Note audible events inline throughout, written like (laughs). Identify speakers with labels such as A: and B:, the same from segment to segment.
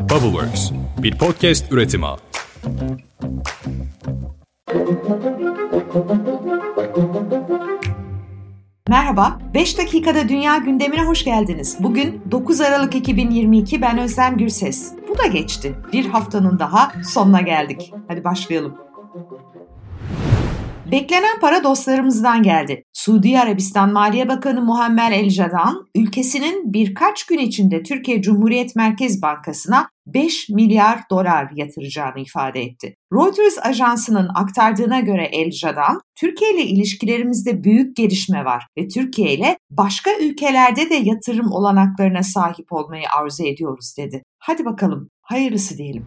A: Bubbleworks, bir podcast üretimi.
B: Merhaba, 5 dakikada dünya gündemine hoş geldiniz. Bugün 9 Aralık 2022, ben Özlem Gürses. Bu da geçti. Bir haftanın daha sonuna geldik. Hadi başlayalım. Beklenen para dostlarımızdan geldi. Suudi Arabistan Maliye Bakanı Muhammed El Jadan, ülkesinin birkaç gün içinde Türkiye Cumhuriyet Merkez Bankası'na 5 milyar dolar yatıracağını ifade etti. Reuters ajansının aktardığına göre El Jadan, Türkiye ile ilişkilerimizde büyük gelişme var ve Türkiye ile başka ülkelerde de yatırım olanaklarına sahip olmayı arzu ediyoruz dedi. Hadi bakalım, hayırlısı diyelim.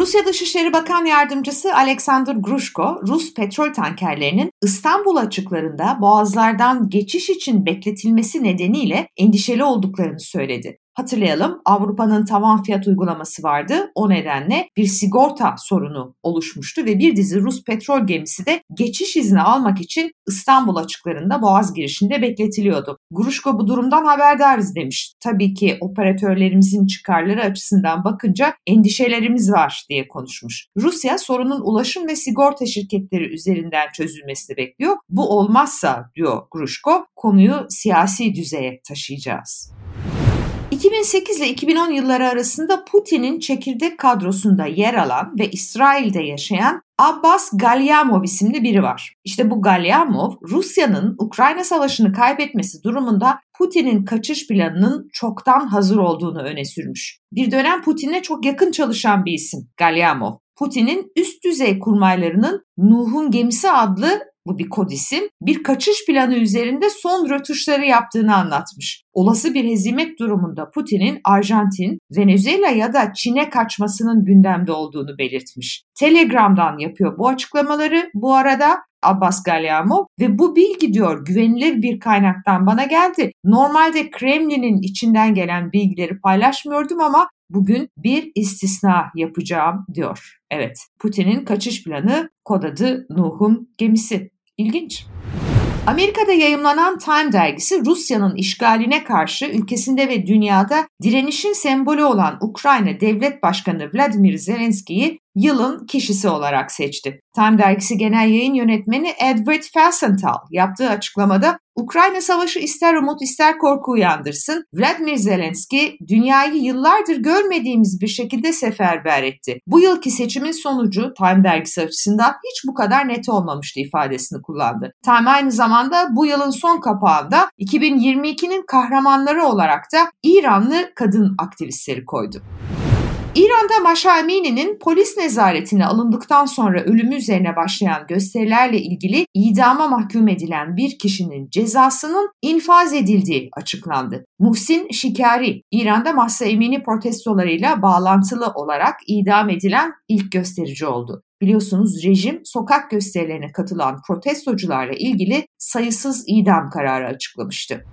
B: Rusya Dışişleri Bakan Yardımcısı Alexander Grushko, Rus petrol tankerlerinin İstanbul açıklarında boğazlardan geçiş için bekletilmesi nedeniyle endişeli olduklarını söyledi. Hatırlayalım Avrupa'nın tavan fiyat uygulaması vardı. O nedenle bir sigorta sorunu oluşmuştu ve bir dizi Rus petrol gemisi de geçiş izni almak için İstanbul açıklarında Boğaz girişinde bekletiliyordu. Gruşko bu durumdan haberdarız demiş. Tabii ki operatörlerimizin çıkarları açısından bakınca endişelerimiz var diye konuşmuş. Rusya sorunun ulaşım ve sigorta şirketleri üzerinden çözülmesini bekliyor. Bu olmazsa diyor Gruşko konuyu siyasi düzeye taşıyacağız. 2008 ile 2010 yılları arasında Putin'in çekirdek kadrosunda yer alan ve İsrail'de yaşayan Abbas Galyamov isimli biri var. İşte bu Galyamov, Rusya'nın Ukrayna savaşını kaybetmesi durumunda Putin'in kaçış planının çoktan hazır olduğunu öne sürmüş. Bir dönem Putin'e çok yakın çalışan bir isim Galyamov. Putin'in üst düzey kurmaylarının Nuh'un Gemisi adlı bu bir kod isim, bir kaçış planı üzerinde son rötuşları yaptığını anlatmış. Olası bir hezimet durumunda Putin'in Arjantin, Venezuela ya da Çin'e kaçmasının gündemde olduğunu belirtmiş. Telegram'dan yapıyor bu açıklamaları. Bu arada Abbas Galyamov ve bu bilgi diyor güvenilir bir kaynaktan bana geldi. Normalde Kremlin'in içinden gelen bilgileri paylaşmıyordum ama bugün bir istisna yapacağım diyor. Evet, Putin'in kaçış planı kod adı Nuh'un gemisi. İlginç. Amerika'da yayımlanan Time dergisi Rusya'nın işgaline karşı ülkesinde ve dünyada direnişin sembolü olan Ukrayna Devlet Başkanı Vladimir Zelenski'yi yılın kişisi olarak seçti. Time dergisi genel yayın yönetmeni Edward Felsenthal yaptığı açıklamada Ukrayna savaşı ister umut ister korku uyandırsın. Vladimir Zelenski dünyayı yıllardır görmediğimiz bir şekilde seferber etti. Bu yılki seçimin sonucu Time dergisi açısından hiç bu kadar net olmamıştı ifadesini kullandı. Time aynı zamanda bu yılın son kapağında 2022'nin kahramanları olarak da İranlı kadın aktivistleri koydu. İran'da Maşa Amini'nin polis nezaretine alındıktan sonra ölümü üzerine başlayan gösterilerle ilgili idama mahkum edilen bir kişinin cezasının infaz edildiği açıklandı. Muhsin Şikari, İran'da Mahsa Emini protestolarıyla bağlantılı olarak idam edilen ilk gösterici oldu. Biliyorsunuz rejim sokak gösterilerine katılan protestocularla ilgili sayısız idam kararı açıklamıştı.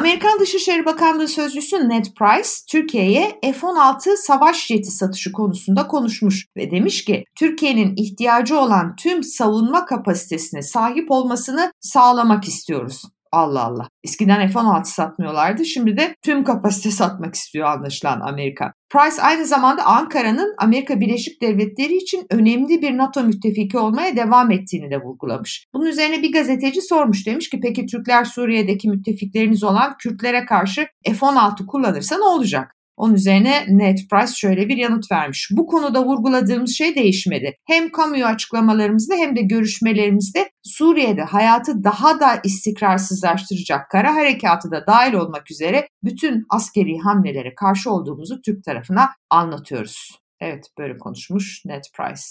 B: Amerikan Dışişleri Bakanlığı Sözcüsü Ned Price, Türkiye'ye F-16 savaş jeti satışı konusunda konuşmuş ve demiş ki Türkiye'nin ihtiyacı olan tüm savunma kapasitesine sahip olmasını sağlamak istiyoruz. Allah Allah. Eskiden F-16 satmıyorlardı. Şimdi de tüm kapasite (laughs) satmak istiyor anlaşılan Amerika. Price aynı zamanda Ankara'nın Amerika Birleşik Devletleri için önemli bir NATO müttefiki olmaya devam ettiğini de vurgulamış. Bunun üzerine bir gazeteci sormuş demiş ki peki Türkler Suriye'deki müttefikleriniz olan Kürtlere karşı F-16 kullanırsa ne olacak? Onun üzerine Ned Price şöyle bir yanıt vermiş. Bu konuda vurguladığımız şey değişmedi. Hem kamuoyu açıklamalarımızda hem de görüşmelerimizde Suriye'de hayatı daha da istikrarsızlaştıracak kara harekatı da dahil olmak üzere bütün askeri hamlelere karşı olduğumuzu Türk tarafına anlatıyoruz. Evet böyle konuşmuş Ned Price.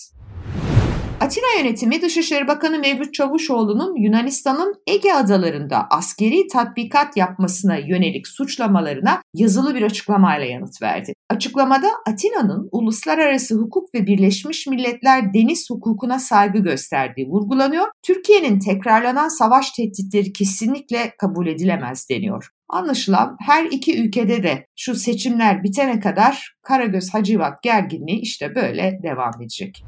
B: Atina yönetimi Dışişleri Bakanı Mevlüt Çavuşoğlu'nun Yunanistan'ın Ege adalarında askeri tatbikat yapmasına yönelik suçlamalarına yazılı bir açıklamayla yanıt verdi. Açıklamada Atina'nın uluslararası hukuk ve Birleşmiş Milletler deniz hukukuna saygı gösterdiği vurgulanıyor. Türkiye'nin tekrarlanan savaş tehditleri kesinlikle kabul edilemez deniyor. Anlaşılan her iki ülkede de şu seçimler bitene kadar Karagöz Hacivat gerginliği işte böyle devam edecek.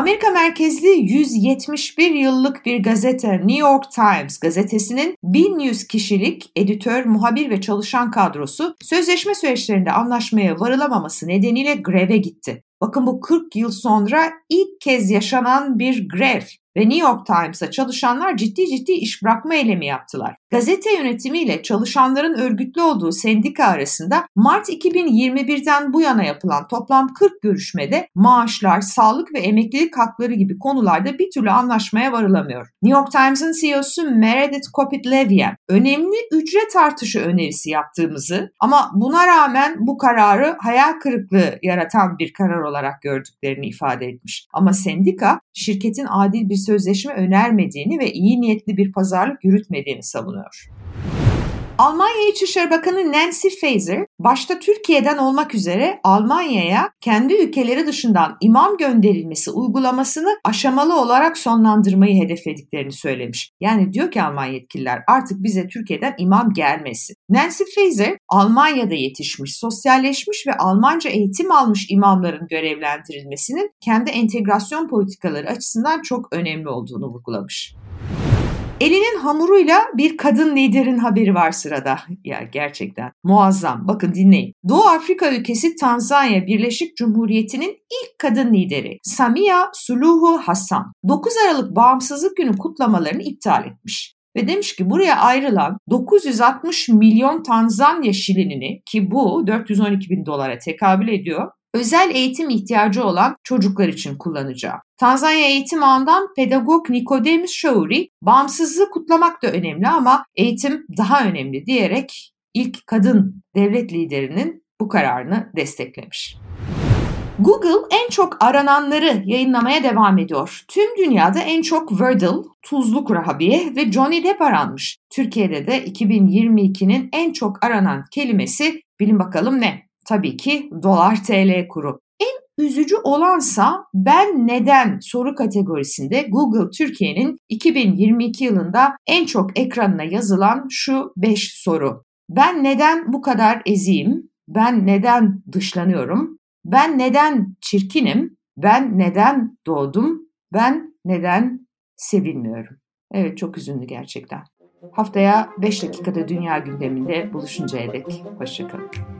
B: Amerika merkezli 171 yıllık bir gazete New York Times gazetesinin 1100 kişilik editör, muhabir ve çalışan kadrosu sözleşme süreçlerinde anlaşmaya varılamaması nedeniyle greve gitti. Bakın bu 40 yıl sonra ilk kez yaşanan bir grev ve New York Times'a çalışanlar ciddi ciddi iş bırakma eylemi yaptılar. Gazete yönetimiyle çalışanların örgütlü olduğu sendika arasında Mart 2021'den bu yana yapılan toplam 40 görüşmede maaşlar, sağlık ve emeklilik hakları gibi konularda bir türlü anlaşmaya varılamıyor. New York Times'ın CEO'su Meredith Kopit Levien önemli ücret artışı önerisi yaptığımızı ama buna rağmen bu kararı hayal kırıklığı yaratan bir karar olarak gördüklerini ifade etmiş. Ama sendika şirketin adil bir sözleşme önermediğini ve iyi niyetli bir pazarlık yürütmediğini savunuyor. Almanya İçişleri Bakanı Nancy Faeser, başta Türkiye'den olmak üzere Almanya'ya kendi ülkeleri dışından imam gönderilmesi uygulamasını aşamalı olarak sonlandırmayı hedeflediklerini söylemiş. Yani diyor ki Alman yetkililer artık bize Türkiye'den imam gelmesin. Nancy Faeser, Almanya'da yetişmiş, sosyalleşmiş ve Almanca eğitim almış imamların görevlendirilmesinin kendi entegrasyon politikaları açısından çok önemli olduğunu vurgulamış. Elinin hamuruyla bir kadın liderin haberi var sırada. Ya gerçekten muazzam. Bakın dinleyin. Doğu Afrika ülkesi Tanzanya Birleşik Cumhuriyeti'nin ilk kadın lideri Samia Suluhu Hassan 9 Aralık Bağımsızlık Günü kutlamalarını iptal etmiş ve demiş ki buraya ayrılan 960 milyon Tanzanya şilinini ki bu 412 bin dolara tekabül ediyor özel eğitim ihtiyacı olan çocuklar için kullanacağım. Tanzanya eğitim ağından pedagog Nikodemus Şauri, bağımsızlığı kutlamak da önemli ama eğitim daha önemli diyerek ilk kadın devlet liderinin bu kararını desteklemiş. Google en çok arananları yayınlamaya devam ediyor. Tüm dünyada en çok Wordle, Tuzlu Kurabiye ve Johnny Depp aranmış. Türkiye'de de 2022'nin en çok aranan kelimesi bilin bakalım ne? Tabii ki dolar TL kuru. En üzücü olansa ben neden soru kategorisinde Google Türkiye'nin 2022 yılında en çok ekranına yazılan şu 5 soru. Ben neden bu kadar eziyim? Ben neden dışlanıyorum? Ben neden çirkinim? Ben neden doğdum? Ben neden sevilmiyorum? Evet çok üzünlü gerçekten. Haftaya 5 dakikada dünya gündeminde buluşuncaya dek. Hoşçakalın.